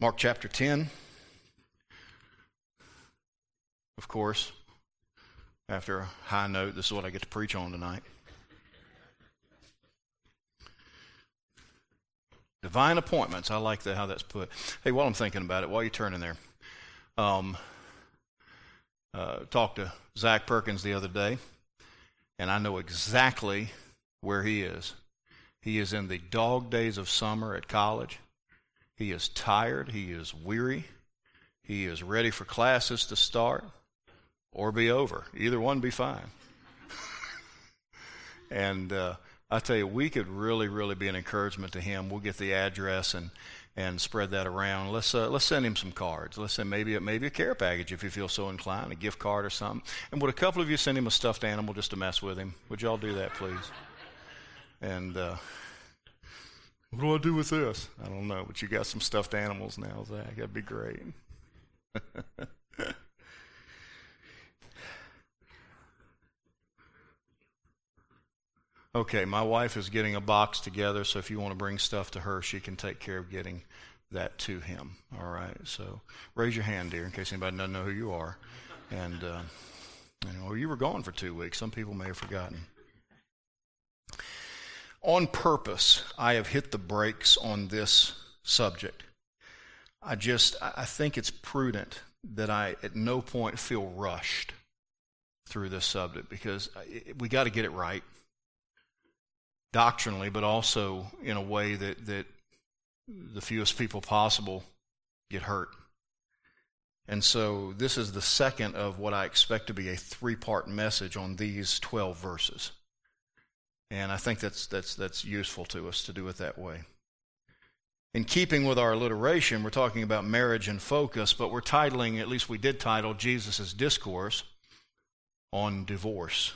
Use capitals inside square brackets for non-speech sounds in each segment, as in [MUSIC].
Mark chapter 10. Of course, after a high note, this is what I get to preach on tonight. Divine appointments. I like that, how that's put. Hey, while I'm thinking about it, while you're turning there, um, uh, talked to Zach Perkins the other day, and I know exactly where he is. He is in the dog days of summer at college. He is tired. He is weary. He is ready for classes to start or be over. Either one be fine. [LAUGHS] and uh, I tell you, we could really, really be an encouragement to him. We'll get the address and and spread that around. Let's uh, let's send him some cards. Let's send maybe a maybe a care package if you feel so inclined, a gift card or something. And would a couple of you send him a stuffed animal just to mess with him? Would y'all do that, please? And uh, what do I do with this? I don't know, but you got some stuffed animals now, Zach. That'd be great. [LAUGHS] Okay, my wife is getting a box together, so if you want to bring stuff to her, she can take care of getting that to him. All right, so raise your hand, dear, in case anybody doesn't know who you are. And, uh, you know, you were gone for two weeks. Some people may have forgotten. On purpose, I have hit the brakes on this subject. I just, I think it's prudent that I at no point feel rushed through this subject because we got to get it right doctrinally, but also in a way that, that the fewest people possible get hurt. And so this is the second of what I expect to be a three part message on these 12 verses. And I think that's, that's, that's useful to us to do it that way. In keeping with our alliteration, we're talking about marriage and focus, but we're titling, at least we did title, Jesus' discourse on divorce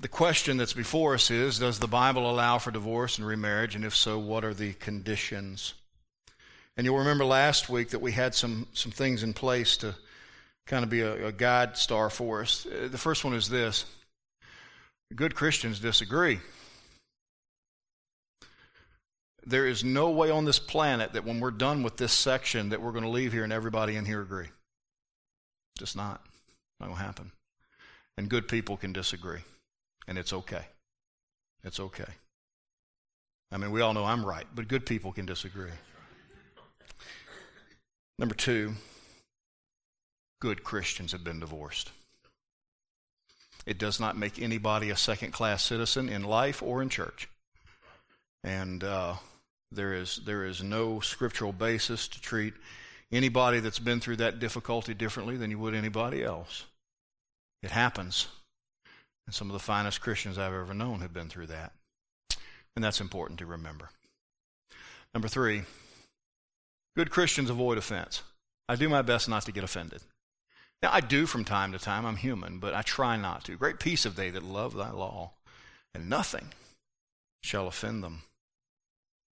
the question that's before us is Does the Bible allow for divorce and remarriage? And if so, what are the conditions? And you'll remember last week that we had some, some things in place to kind of be a, a guide star for us. Uh, the first one is this good Christians disagree. There is no way on this planet that when we're done with this section that we're going to leave here and everybody in here agree. Just not. Not going to happen. And good people can disagree and it's okay. It's okay. I mean, we all know I'm right, but good people can disagree. Number two, good Christians have been divorced. It does not make anybody a second class citizen in life or in church. And uh, there, is, there is no scriptural basis to treat anybody that's been through that difficulty differently than you would anybody else. It happens. And some of the finest Christians I've ever known have been through that. And that's important to remember. Number three, good Christians avoid offense. I do my best not to get offended. Now, I do from time to time. I'm human, but I try not to. Great peace of they that love thy law, and nothing shall offend them.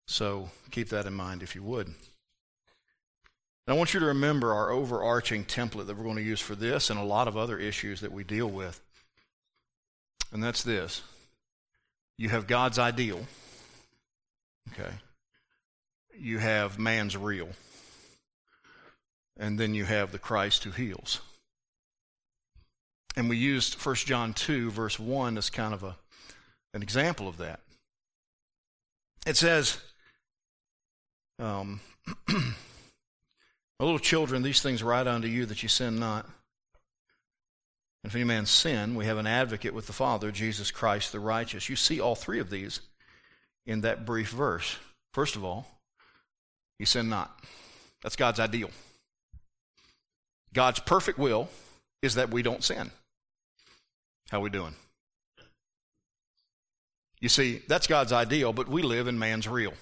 So keep that in mind if you would. And I want you to remember our overarching template that we're going to use for this and a lot of other issues that we deal with and that's this you have God's ideal, okay? You have man's real. And then you have the Christ who heals. And we used 1 John 2, verse 1, as kind of a, an example of that. It says, um, [CLEARS THROAT] little children, these things write unto you that you sin not. And if any man sin, we have an advocate with the Father, Jesus Christ the righteous. You see all three of these in that brief verse. First of all, you sin not. That's God's ideal. God's perfect will is that we don't sin. How we doing? You see, that's God's ideal, but we live in man's real.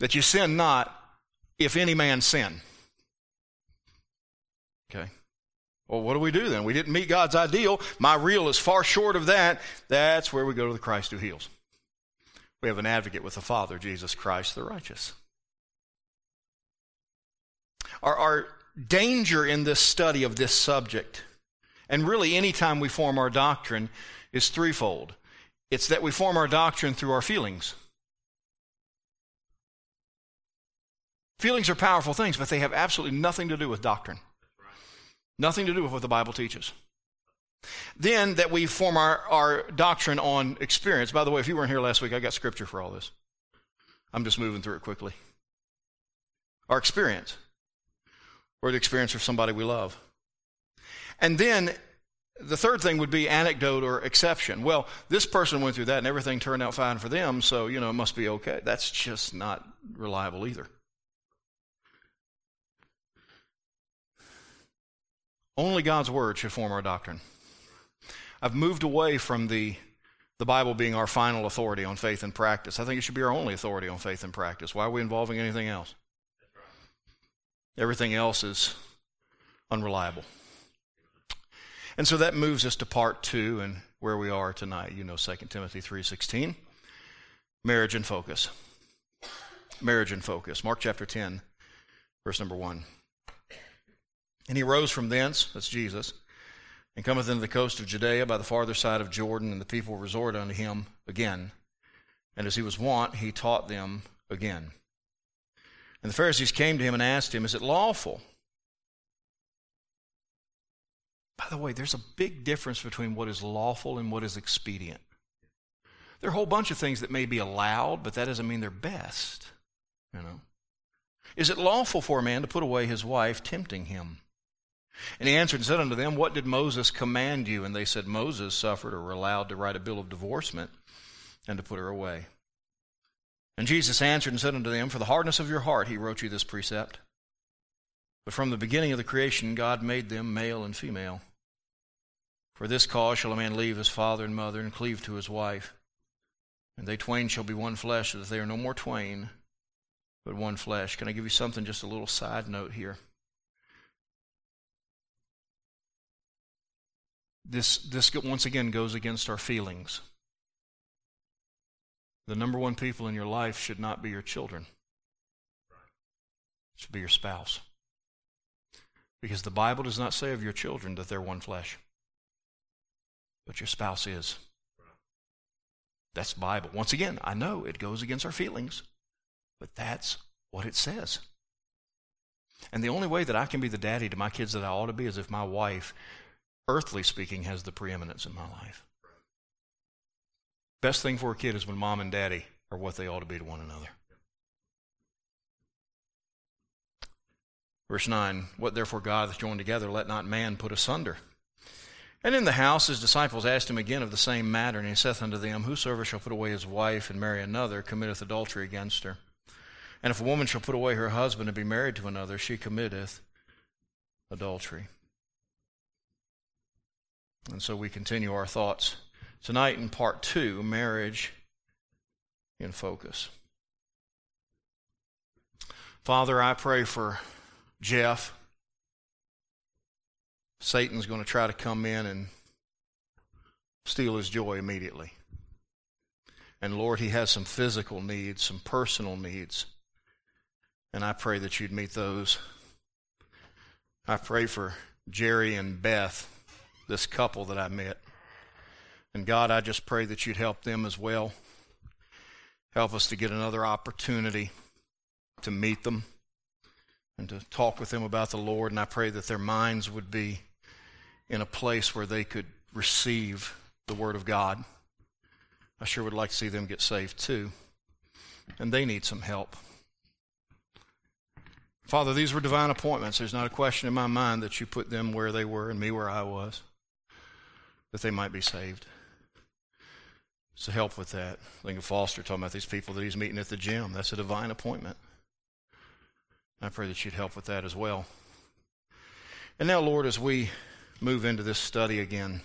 That you sin not if any man sin. Okay? Well, what do we do then? We didn't meet God's ideal. My real is far short of that. That's where we go to the Christ who heals. We have an advocate with the Father, Jesus Christ the righteous. Our, our danger in this study of this subject, and really any time we form our doctrine, is threefold. It's that we form our doctrine through our feelings. Feelings are powerful things, but they have absolutely nothing to do with doctrine. Nothing to do with what the Bible teaches. Then that we form our, our doctrine on experience. By the way, if you weren't here last week, I got scripture for all this. I'm just moving through it quickly. Our experience, or the experience of somebody we love. And then the third thing would be anecdote or exception. Well, this person went through that and everything turned out fine for them, so, you know, it must be okay. That's just not reliable either. Only God's word should form our doctrine. I've moved away from the, the Bible being our final authority on faith and practice. I think it should be our only authority on faith and practice. Why are we involving anything else? Everything else is unreliable. And so that moves us to part two and where we are tonight. You know 2 Timothy 3.16. Marriage and focus. Marriage and focus. Mark chapter 10, verse number 1. And he rose from thence, that's Jesus, and cometh into the coast of Judea by the farther side of Jordan, and the people resorted unto him again. And as he was wont, he taught them again. And the Pharisees came to him and asked him, Is it lawful? By the way, there's a big difference between what is lawful and what is expedient. There are a whole bunch of things that may be allowed, but that doesn't mean they're best. You know. Is it lawful for a man to put away his wife, tempting him? And he answered and said unto them, What did Moses command you? And they said, Moses suffered or allowed to write a bill of divorcement and to put her away. And Jesus answered and said unto them, For the hardness of your heart he wrote you this precept. But from the beginning of the creation, God made them male and female. For this cause shall a man leave his father and mother and cleave to his wife. And they twain shall be one flesh, so that they are no more twain, but one flesh. Can I give you something, just a little side note here? This, this once again goes against our feelings. The number one people in your life should not be your children, it should be your spouse. Because the Bible does not say of your children that they're one flesh, but your spouse is. That's Bible. Once again, I know it goes against our feelings, but that's what it says. And the only way that I can be the daddy to my kids that I ought to be is if my wife earthly speaking, has the preeminence in my life. Best thing for a kid is when mom and daddy are what they ought to be to one another. Verse 9 What therefore God hath joined together, let not man put asunder. And in the house his disciples asked him again of the same matter, and he saith unto them, Whosoever shall put away his wife and marry another committeth adultery against her. And if a woman shall put away her husband and be married to another, she committeth adultery. And so we continue our thoughts tonight in part two marriage in focus. Father, I pray for Jeff. Satan's going to try to come in and steal his joy immediately. And Lord, he has some physical needs, some personal needs. And I pray that you'd meet those. I pray for Jerry and Beth this couple that I met. And God, I just pray that you'd help them as well. Help us to get another opportunity to meet them and to talk with them about the Lord. And I pray that their minds would be in a place where they could receive the Word of God. I sure would like to see them get saved too. And they need some help. Father, these were divine appointments. There's not a question in my mind that you put them where they were and me where I was that they might be saved. So help with that. Lincoln Foster talking about these people that he's meeting at the gym. That's a divine appointment. I pray that you'd help with that as well. And now, Lord, as we move into this study again,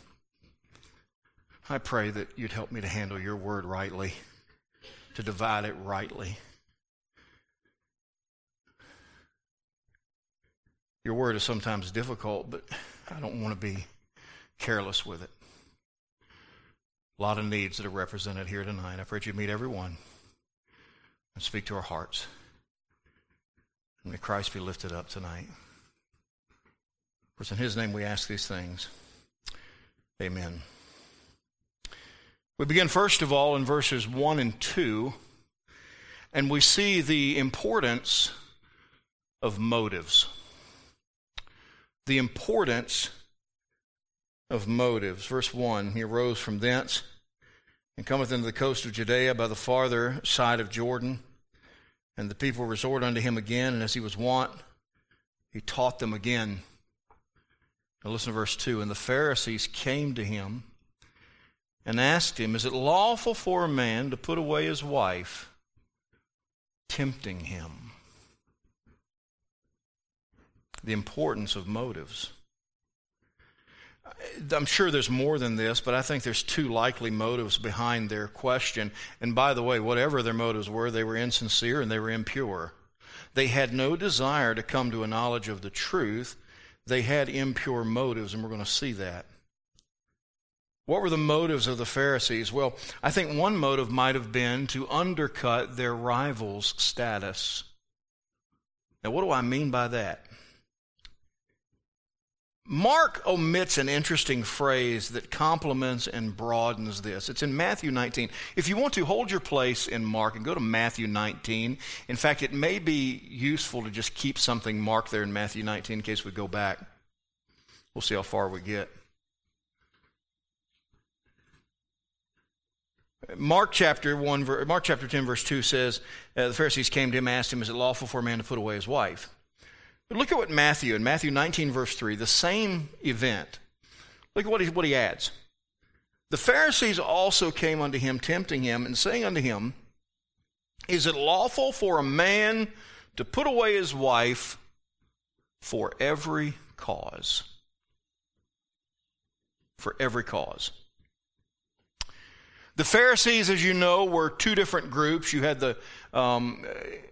I pray that you'd help me to handle your word rightly, to divide it rightly. Your word is sometimes difficult, but I don't want to be careless with it. A lot of needs that are represented here tonight. I pray you'd meet every one and speak to our hearts. May Christ be lifted up tonight. For in his name we ask these things. Amen. We begin first of all in verses 1 and 2, and we see the importance of motives. The importance of motives. Verse 1 He arose from thence and cometh into the coast of Judea by the farther side of Jordan. And the people resort unto him again, and as he was wont, he taught them again. Now listen to verse 2 And the Pharisees came to him and asked him, Is it lawful for a man to put away his wife? Tempting him. The importance of motives. I'm sure there's more than this, but I think there's two likely motives behind their question. And by the way, whatever their motives were, they were insincere and they were impure. They had no desire to come to a knowledge of the truth. They had impure motives, and we're going to see that. What were the motives of the Pharisees? Well, I think one motive might have been to undercut their rival's status. Now, what do I mean by that? Mark omits an interesting phrase that complements and broadens this. It's in Matthew 19. If you want to, hold your place in Mark and go to Matthew 19. In fact, it may be useful to just keep something marked there in Matthew 19 in case we go back. We'll see how far we get. Mark chapter 1, Mark chapter 10, verse 2 says, uh, The Pharisees came to him, asked him, Is it lawful for a man to put away his wife? But look at what Matthew, in Matthew 19, verse 3, the same event. Look at what he, what he adds. The Pharisees also came unto him, tempting him, and saying unto him, Is it lawful for a man to put away his wife for every cause? For every cause. The Pharisees, as you know, were two different groups. You had the um,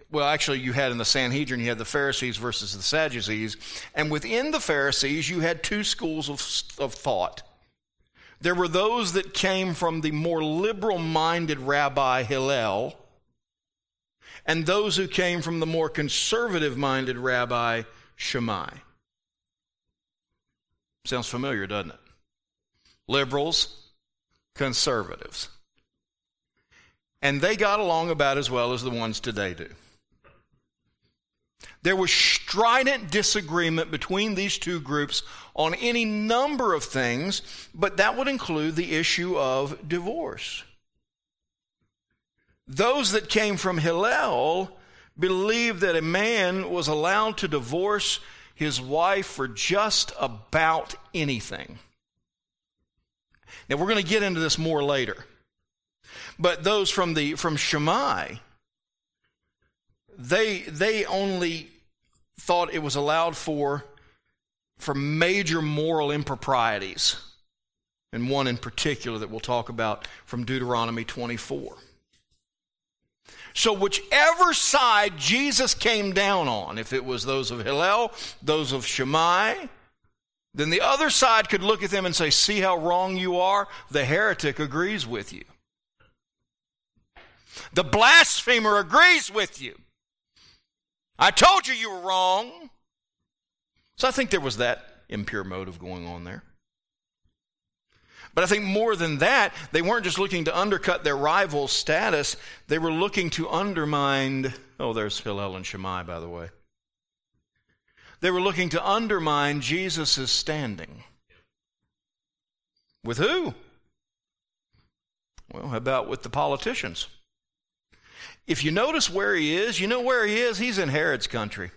well, actually, you had in the Sanhedrin, you had the Pharisees versus the Sadducees. And within the Pharisees, you had two schools of, of thought. There were those that came from the more liberal minded Rabbi Hillel, and those who came from the more conservative minded Rabbi Shammai. Sounds familiar, doesn't it? Liberals, conservatives. And they got along about as well as the ones today do. There was strident disagreement between these two groups on any number of things, but that would include the issue of divorce. Those that came from Hillel believed that a man was allowed to divorce his wife for just about anything. Now we're going to get into this more later. But those from the from Shammai they they only thought it was allowed for for major moral improprieties and one in particular that we'll talk about from Deuteronomy 24. So, whichever side Jesus came down on, if it was those of Hillel, those of Shammai, then the other side could look at them and say, See how wrong you are? The heretic agrees with you. The blasphemer agrees with you. I told you you were wrong. So I think there was that impure motive going on there. But I think more than that, they weren't just looking to undercut their rival's status, they were looking to undermine. Oh, there's Hillel and Shammai, by the way. They were looking to undermine Jesus' standing. With who? Well, how about with the politicians? If you notice where he is, you know where he is? He's in Herod's country.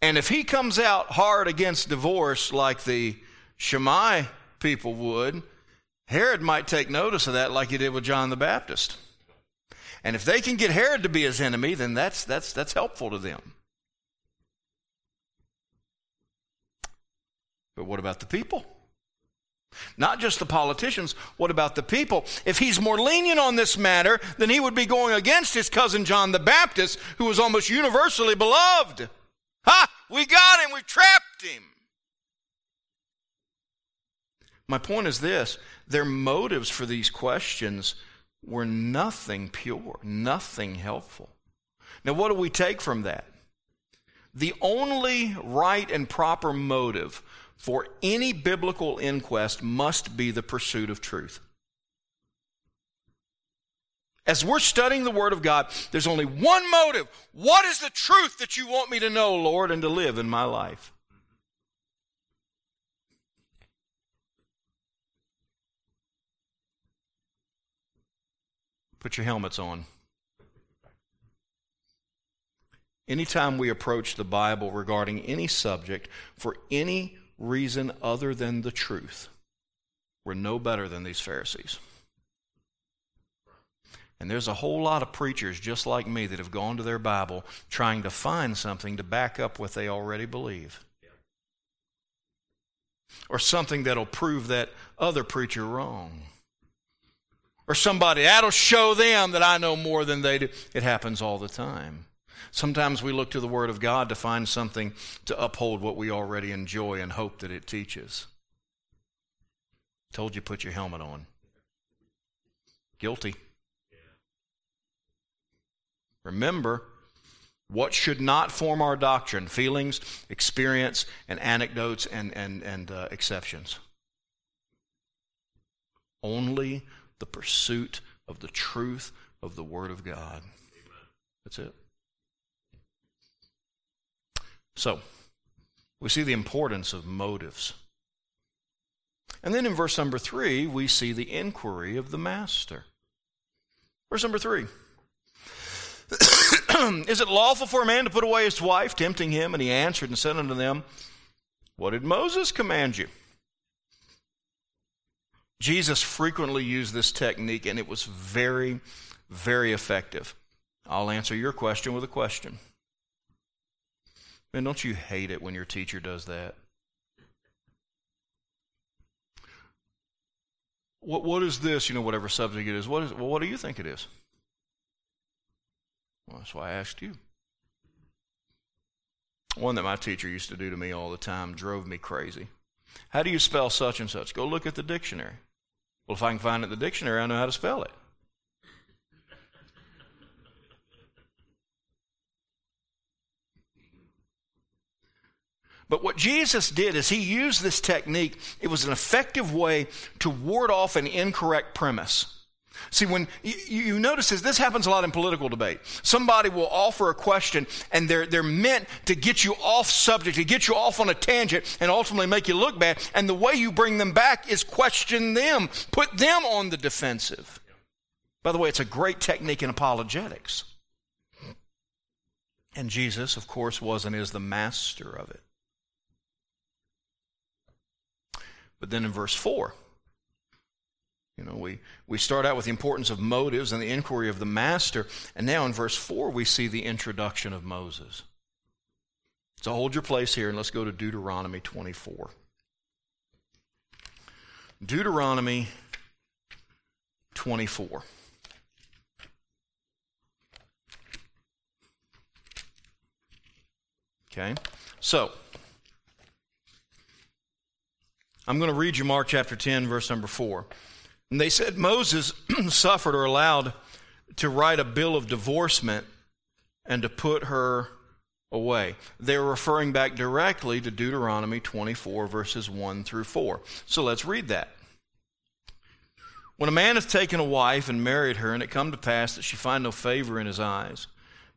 And if he comes out hard against divorce like the Shammai people would, Herod might take notice of that like he did with John the Baptist. And if they can get Herod to be his enemy, then that's, that's, that's helpful to them. But what about the people? Not just the politicians, what about the people? If he's more lenient on this matter, then he would be going against his cousin John the Baptist, who was almost universally beloved. Ha! We got him, we trapped him. My point is this their motives for these questions were nothing pure, nothing helpful. Now, what do we take from that? The only right and proper motive for any biblical inquest must be the pursuit of truth. As we're studying the Word of God, there's only one motive. What is the truth that you want me to know, Lord, and to live in my life? Put your helmets on. Anytime we approach the Bible regarding any subject for any reason other than the truth, we're no better than these Pharisees. And there's a whole lot of preachers just like me that have gone to their Bible trying to find something to back up what they already believe. Or something that'll prove that other preacher wrong. Or somebody that'll show them that I know more than they do. It happens all the time. Sometimes we look to the Word of God to find something to uphold what we already enjoy and hope that it teaches. Told you put your helmet on. Guilty. Remember, what should not form our doctrine? Feelings, experience, and anecdotes and, and, and uh, exceptions. Only the pursuit of the truth of the Word of God. That's it. So, we see the importance of motives. And then in verse number three, we see the inquiry of the master. Verse number three. [COUGHS] Is it lawful for a man to put away his wife, tempting him? And he answered and said unto them, What did Moses command you? Jesus frequently used this technique, and it was very, very effective. I'll answer your question with a question. Man, don't you hate it when your teacher does that? What, what is this? You know, whatever subject it is. What is? Well, what do you think it is? Well, that's why I asked you. One that my teacher used to do to me all the time drove me crazy. How do you spell such and such? Go look at the dictionary. Well, if I can find it in the dictionary, I know how to spell it. But what Jesus did is he used this technique. It was an effective way to ward off an incorrect premise. See, when you, you notice this, this happens a lot in political debate. Somebody will offer a question and they're, they're meant to get you off subject, to get you off on a tangent and ultimately make you look bad. And the way you bring them back is question them, put them on the defensive. By the way, it's a great technique in apologetics. And Jesus, of course, was and is the master of it. But then in verse 4, you know, we, we start out with the importance of motives and the inquiry of the master, and now in verse 4 we see the introduction of Moses. So hold your place here and let's go to Deuteronomy 24. Deuteronomy 24. Okay, so I'm going to read you Mark chapter 10, verse number 4. And they said Moses [CLEARS THROAT] suffered or allowed to write a bill of divorcement and to put her away. They're referring back directly to Deuteronomy 24, verses 1 through 4. So let's read that. When a man hath taken a wife and married her, and it come to pass that she find no favor in his eyes,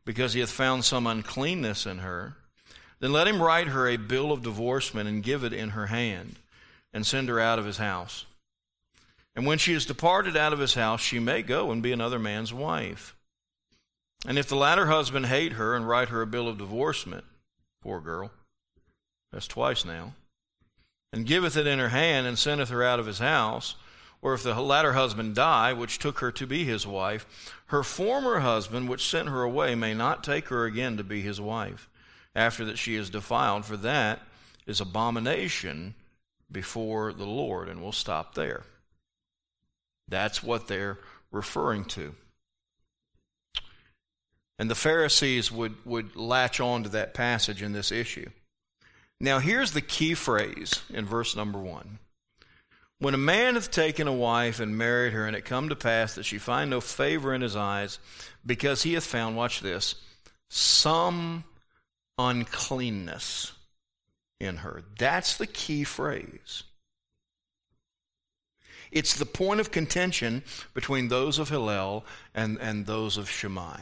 because he hath found some uncleanness in her, then let him write her a bill of divorcement and give it in her hand, and send her out of his house. And when she is departed out of his house, she may go and be another man's wife. And if the latter husband hate her and write her a bill of divorcement, poor girl, that's twice now, and giveth it in her hand and sendeth her out of his house, or if the latter husband die, which took her to be his wife, her former husband, which sent her away, may not take her again to be his wife, after that she is defiled, for that is abomination before the Lord. And we'll stop there. That's what they're referring to. And the Pharisees would, would latch on to that passage in this issue. Now, here's the key phrase in verse number one. When a man hath taken a wife and married her, and it come to pass that she find no favor in his eyes, because he hath found, watch this, some uncleanness in her. That's the key phrase. It's the point of contention between those of Hillel and, and those of Shammai.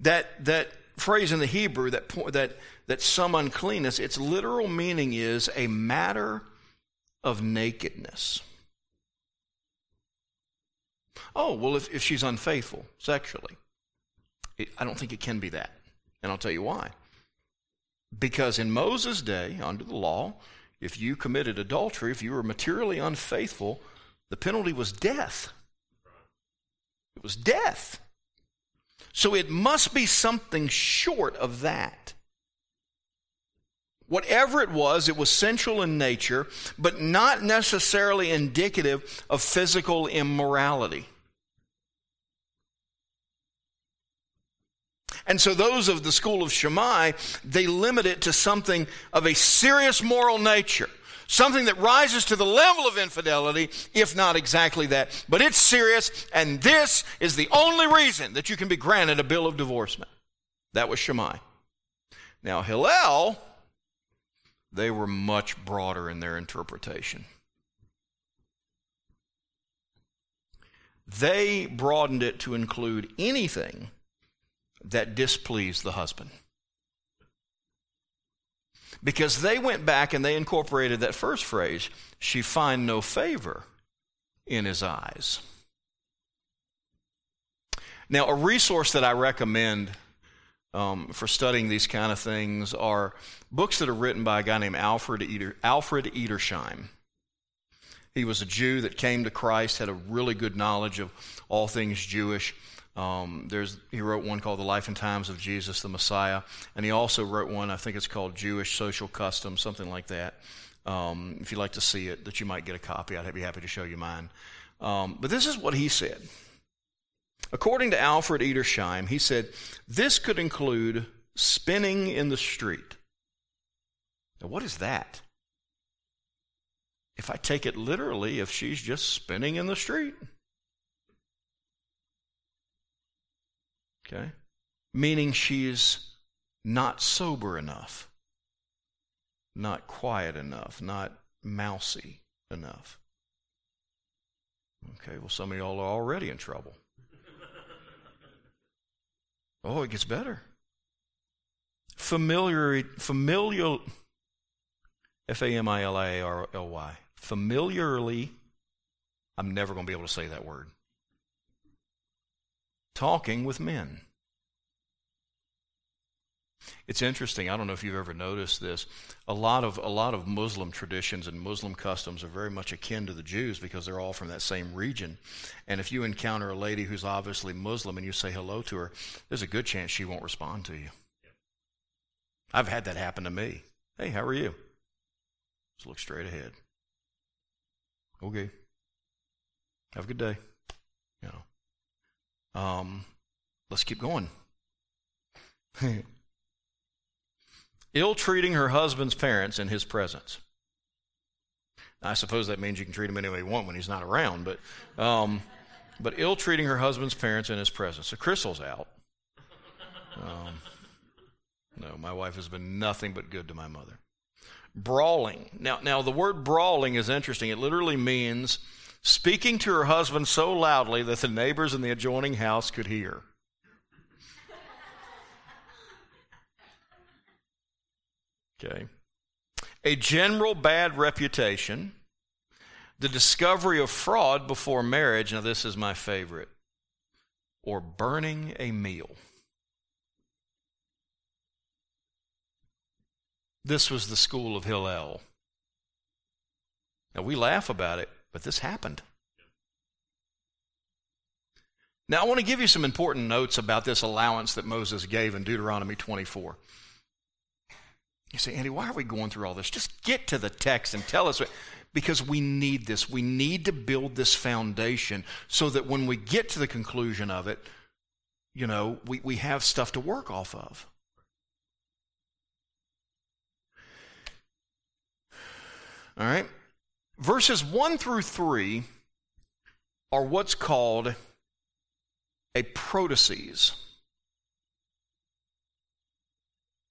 That, that phrase in the Hebrew, that, that, that some uncleanness, its literal meaning is a matter of nakedness. Oh, well, if, if she's unfaithful sexually, I don't think it can be that. And I'll tell you why. Because in Moses' day, under the law, if you committed adultery, if you were materially unfaithful, the penalty was death. It was death. So it must be something short of that. Whatever it was, it was sensual in nature, but not necessarily indicative of physical immorality. And so those of the school of Shammai, they limit it to something of a serious moral nature. Something that rises to the level of infidelity, if not exactly that. But it's serious, and this is the only reason that you can be granted a bill of divorcement. That was Shammai. Now, Hillel, they were much broader in their interpretation. They broadened it to include anything that displeased the husband. Because they went back and they incorporated that first phrase, she find no favor in his eyes. Now, a resource that I recommend um, for studying these kind of things are books that are written by a guy named Alfred, Eder, Alfred Edersheim. He was a Jew that came to Christ, had a really good knowledge of all things Jewish. Um, there's, he wrote one called The Life and Times of Jesus the Messiah, and he also wrote one, I think it's called Jewish Social Customs, something like that. Um, if you'd like to see it, that you might get a copy, I'd be happy to show you mine. Um, but this is what he said. According to Alfred Edersheim, he said, this could include spinning in the street. Now, what is that? If I take it literally, if she's just spinning in the street, Okay? Meaning she's not sober enough, not quiet enough, not mousy enough. Okay, well, some of y'all are already in trouble. [LAUGHS] Oh, it gets better. Familiar, familial, F A M I L I A R L Y. Familiarly, I'm never going to be able to say that word talking with men. It's interesting. I don't know if you've ever noticed this. A lot of a lot of Muslim traditions and Muslim customs are very much akin to the Jews because they're all from that same region. And if you encounter a lady who's obviously Muslim and you say hello to her, there's a good chance she won't respond to you. I've had that happen to me. Hey, how are you? Just look straight ahead. Okay. Have a good day. You know. Um, let's keep going. [LAUGHS] Ill treating her husband's parents in his presence. I suppose that means you can treat him any way you want when he's not around, but, um, but ill treating her husband's parents in his presence. So Crystal's out. Um, no, my wife has been nothing but good to my mother. Brawling. Now, now the word brawling is interesting. It literally means speaking to her husband so loudly that the neighbors in the adjoining house could hear. Okay. A general bad reputation, the discovery of fraud before marriage. Now, this is my favorite. Or burning a meal. This was the school of Hillel. Now, we laugh about it, but this happened. Now, I want to give you some important notes about this allowance that Moses gave in Deuteronomy 24. You say, Andy, why are we going through all this? Just get to the text and tell us. Because we need this. We need to build this foundation so that when we get to the conclusion of it, you know, we, we have stuff to work off of. All right? Verses 1 through 3 are what's called a protasis.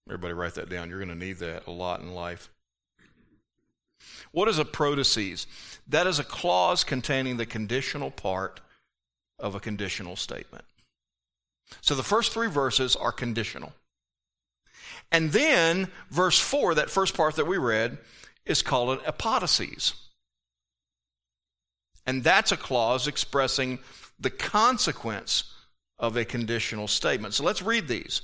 Everybody write that down. You're going to need that a lot in life. What is a protasis? That is a clause containing the conditional part of a conditional statement. So the first three verses are conditional. And then verse 4, that first part that we read, is called an apodosis. And that's a clause expressing the consequence of a conditional statement. So let's read these.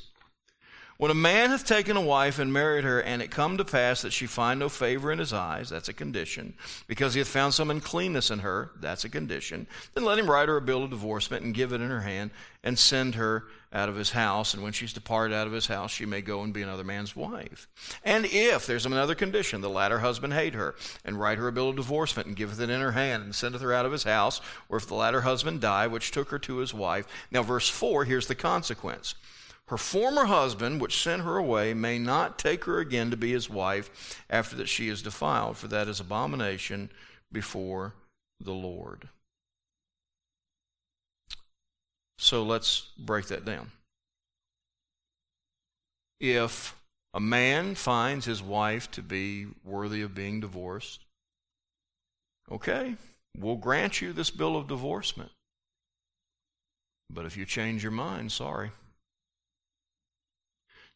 When a man hath taken a wife and married her, and it come to pass that she find no favor in his eyes, that's a condition. Because he hath found some uncleanness in her, that's a condition. Then let him write her a bill of divorcement and give it in her hand and send her out of his house. And when she's departed out of his house, she may go and be another man's wife. And if, there's another condition, the latter husband hate her, and write her a bill of divorcement and giveth it in her hand and sendeth her out of his house, or if the latter husband die, which took her to his wife. Now, verse 4, here's the consequence her former husband, which sent her away, may not take her again to be his wife after that she is defiled, for that is abomination before the Lord. So let's break that down. If a man finds his wife to be worthy of being divorced, okay, we'll grant you this bill of divorcement. But if you change your mind, sorry.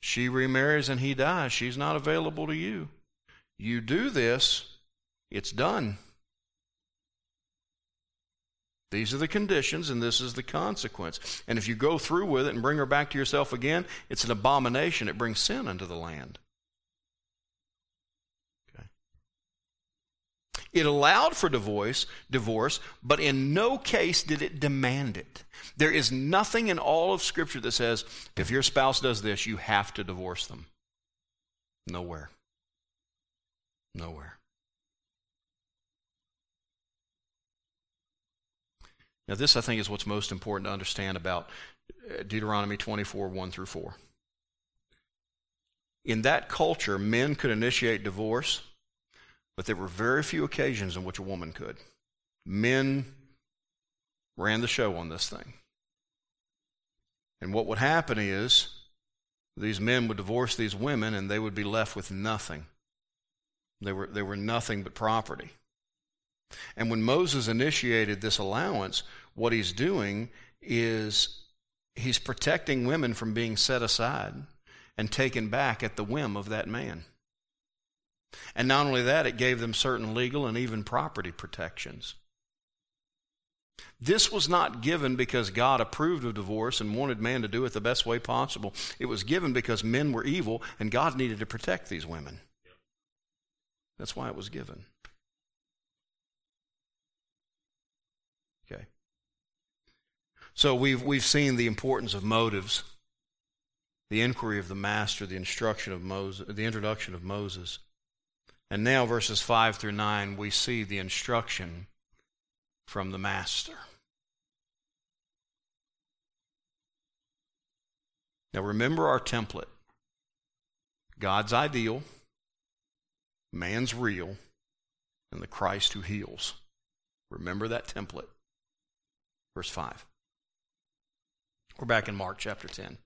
She remarries and he dies. She's not available to you. You do this, it's done. These are the conditions, and this is the consequence. And if you go through with it and bring her back to yourself again, it's an abomination. It brings sin into the land. It allowed for divorce, divorce, but in no case did it demand it. There is nothing in all of Scripture that says if your spouse does this, you have to divorce them. Nowhere. Nowhere. Now, this I think is what's most important to understand about uh, Deuteronomy 24 1 through 4. In that culture, men could initiate divorce but there were very few occasions in which a woman could. Men ran the show on this thing. And what would happen is these men would divorce these women and they would be left with nothing. They were, they were nothing but property. And when Moses initiated this allowance, what he's doing is he's protecting women from being set aside and taken back at the whim of that man. And not only that, it gave them certain legal and even property protections. This was not given because God approved of divorce and wanted man to do it the best way possible. It was given because men were evil and God needed to protect these women. That's why it was given. Okay. So we've, we've seen the importance of motives, the inquiry of the master, the instruction of Moses, the introduction of Moses. And now, verses 5 through 9, we see the instruction from the Master. Now, remember our template God's ideal, man's real, and the Christ who heals. Remember that template. Verse 5. We're back in Mark chapter 10.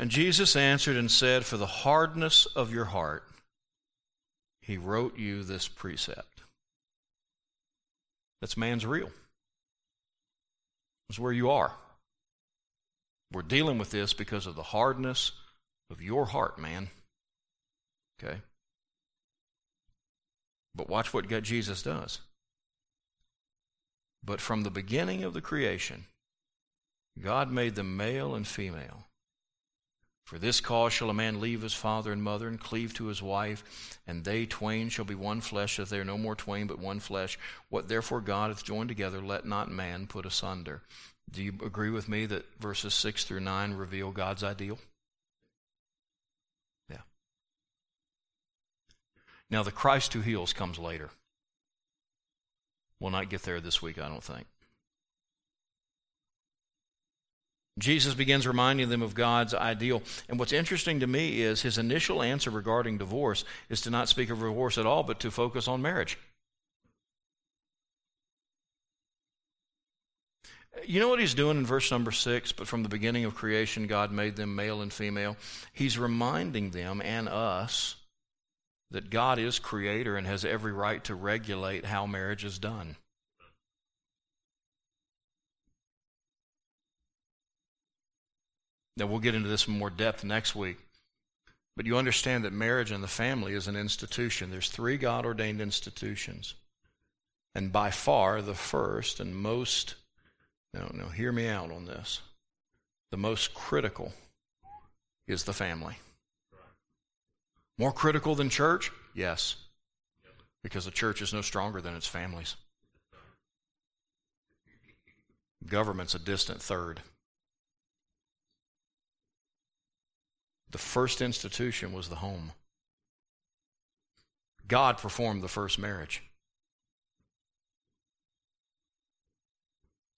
And Jesus answered and said, For the hardness of your heart, he wrote you this precept. That's man's real. It's where you are. We're dealing with this because of the hardness of your heart, man. Okay? But watch what God, Jesus does. But from the beginning of the creation, God made them male and female. For this cause shall a man leave his father and mother and cleave to his wife, and they twain shall be one flesh, as they are no more twain but one flesh. What therefore God hath joined together, let not man put asunder. Do you agree with me that verses 6 through 9 reveal God's ideal? Yeah. Now, the Christ who heals comes later. We'll not get there this week, I don't think. Jesus begins reminding them of God's ideal. And what's interesting to me is his initial answer regarding divorce is to not speak of divorce at all, but to focus on marriage. You know what he's doing in verse number six? But from the beginning of creation, God made them male and female. He's reminding them and us that God is creator and has every right to regulate how marriage is done. Now, we'll get into this in more depth next week. But you understand that marriage and the family is an institution. There's three God ordained institutions. And by far, the first and most, no, no, hear me out on this. The most critical is the family. More critical than church? Yes. Because the church is no stronger than its families. Government's a distant third. The first institution was the home. God performed the first marriage.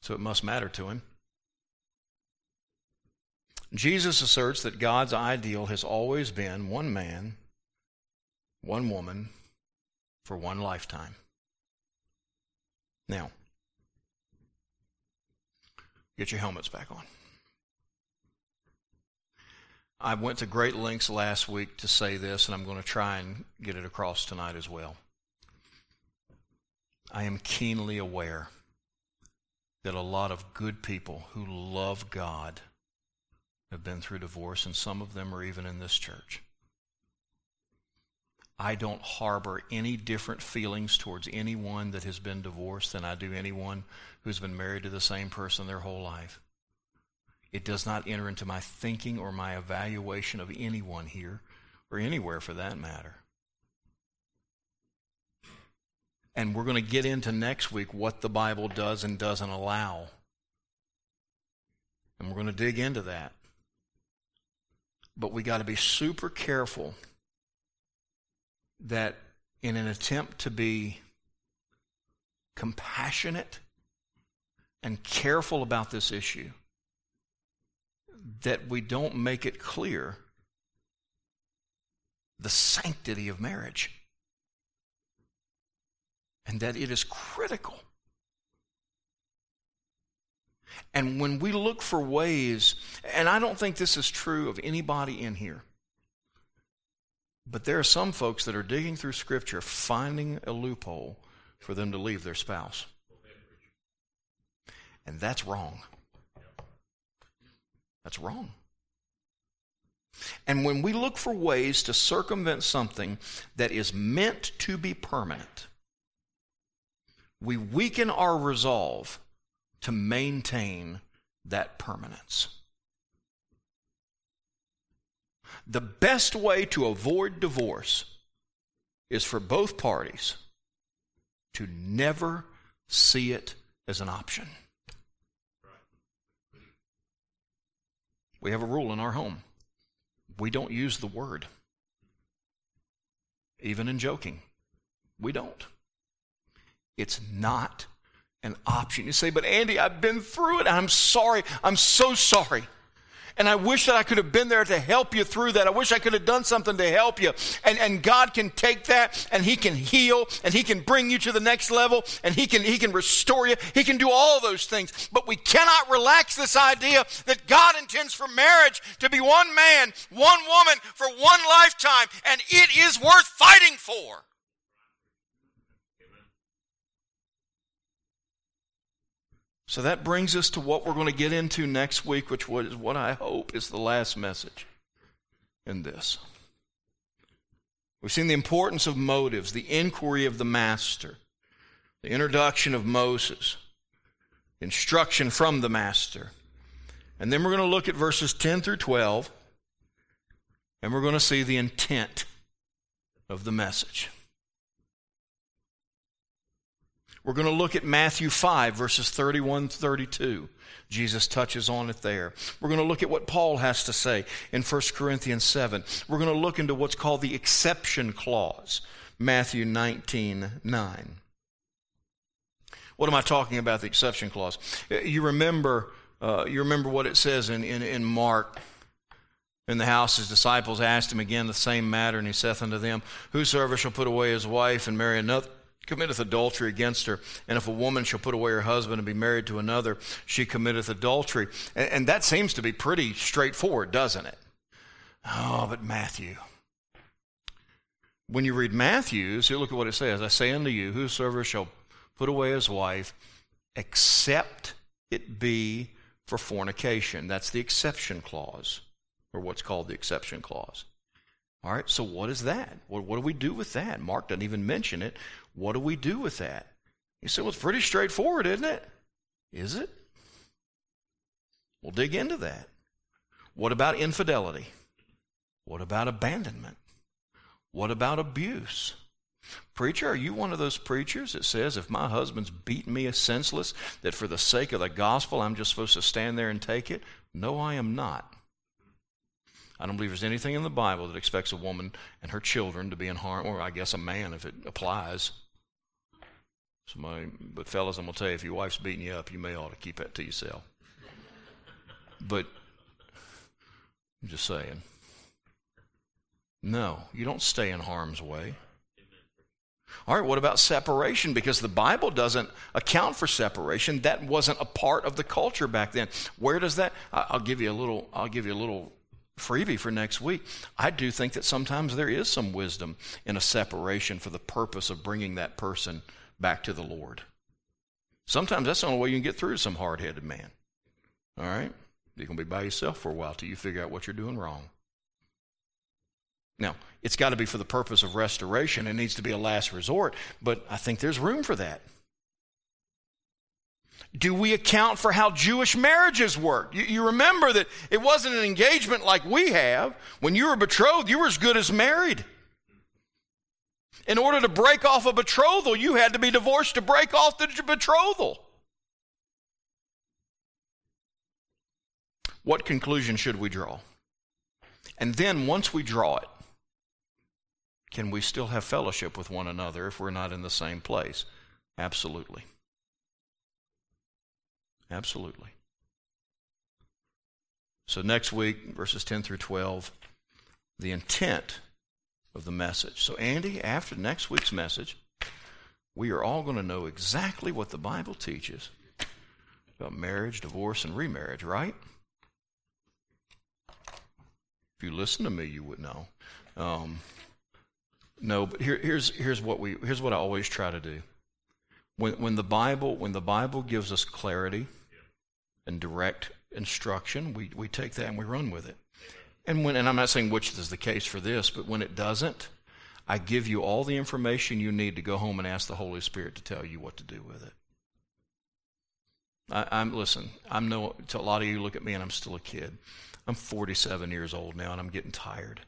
So it must matter to him. Jesus asserts that God's ideal has always been one man, one woman, for one lifetime. Now, get your helmets back on. I went to great lengths last week to say this, and I'm going to try and get it across tonight as well. I am keenly aware that a lot of good people who love God have been through divorce, and some of them are even in this church. I don't harbor any different feelings towards anyone that has been divorced than I do anyone who's been married to the same person their whole life. It does not enter into my thinking or my evaluation of anyone here or anywhere for that matter. And we're going to get into next week what the Bible does and doesn't allow. And we're going to dig into that. But we got to be super careful that in an attempt to be compassionate and careful about this issue, that we don't make it clear the sanctity of marriage and that it is critical. And when we look for ways, and I don't think this is true of anybody in here, but there are some folks that are digging through Scripture finding a loophole for them to leave their spouse. And that's wrong. That's wrong. And when we look for ways to circumvent something that is meant to be permanent, we weaken our resolve to maintain that permanence. The best way to avoid divorce is for both parties to never see it as an option. We have a rule in our home we don't use the word, even in joking. We don't. It's not an option. You say, but Andy, I've been through it. I'm sorry. I'm so sorry. And I wish that I could have been there to help you through that. I wish I could have done something to help you. And, and God can take that and He can heal and He can bring you to the next level and He can, he can restore you. He can do all those things. But we cannot relax this idea that God intends for marriage to be one man, one woman for one lifetime. And it is worth fighting for. So that brings us to what we're going to get into next week, which is what I hope is the last message in this. We've seen the importance of motives, the inquiry of the master, the introduction of Moses, instruction from the master. And then we're going to look at verses 10 through 12, and we're going to see the intent of the message. We're going to look at Matthew 5, verses 31 32. Jesus touches on it there. We're going to look at what Paul has to say in 1 Corinthians 7. We're going to look into what's called the exception clause, Matthew 19 9. What am I talking about, the exception clause? You remember, uh, you remember what it says in, in, in Mark in the house, his disciples asked him again the same matter, and he saith unto them, Whosoever shall put away his wife and marry another, committeth adultery against her. And if a woman shall put away her husband and be married to another, she committeth adultery. And, and that seems to be pretty straightforward, doesn't it? Oh, but Matthew. When you read Matthew, see, look at what it says. I say unto you, whosoever shall put away his wife, except it be for fornication. That's the exception clause, or what's called the exception clause. All right, so what is that? What, what do we do with that? Mark doesn't even mention it. What do we do with that? You said, well, it's pretty straightforward, isn't it? Is it? We'll dig into that. What about infidelity? What about abandonment? What about abuse? Preacher, are you one of those preachers that says if my husband's beating me senseless, that for the sake of the gospel I'm just supposed to stand there and take it? No, I am not. I don't believe there's anything in the Bible that expects a woman and her children to be in harm, or I guess a man if it applies. Somebody, but fellas, I'm gonna tell you, if your wife's beating you up, you may ought to keep that to yourself. But I'm just saying. No, you don't stay in harm's way. All right, what about separation? Because the Bible doesn't account for separation. That wasn't a part of the culture back then. Where does that? I'll give you a little. I'll give you a little freebie for next week. I do think that sometimes there is some wisdom in a separation for the purpose of bringing that person back to the Lord. Sometimes that's the only way you can get through to some hard-headed man. All right, you're gonna be by yourself for a while till you figure out what you're doing wrong. Now, it's got to be for the purpose of restoration. It needs to be a last resort, but I think there's room for that. Do we account for how Jewish marriages work? You, you, remember that it wasn't an engagement like we have. When you were betrothed, you were as good as married. In order to break off a betrothal, you had to be divorced to break off the betrothal. What conclusion should we draw? And then once we draw it, can we still have fellowship with one another if we're not in the same place? Absolutely. Absolutely. So, next week, verses 10 through 12, the intent of the message. So, Andy, after next week's message, we are all going to know exactly what the Bible teaches about marriage, divorce, and remarriage, right? If you listen to me, you would know. Um, no, but here, here's, here's, what we, here's what I always try to do. When, when, the Bible, when the Bible gives us clarity and direct instruction, we, we take that and we run with it. And, when, and I'm not saying which is the case for this, but when it doesn't, I give you all the information you need to go home and ask the Holy Spirit to tell you what to do with it. I, am listen. I'm no. A lot of you, look at me, and I'm still a kid. I'm 47 years old now, and I'm getting tired.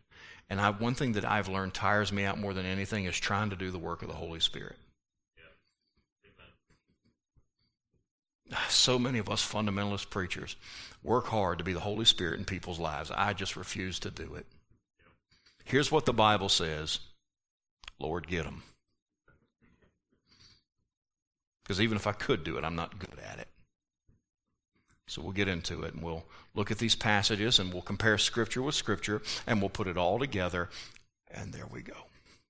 And I, one thing that I've learned tires me out more than anything is trying to do the work of the Holy Spirit. So many of us fundamentalist preachers work hard to be the Holy Spirit in people's lives. I just refuse to do it. Here's what the Bible says Lord, get them. Because even if I could do it, I'm not good at it. So we'll get into it and we'll look at these passages and we'll compare Scripture with Scripture and we'll put it all together, and there we go.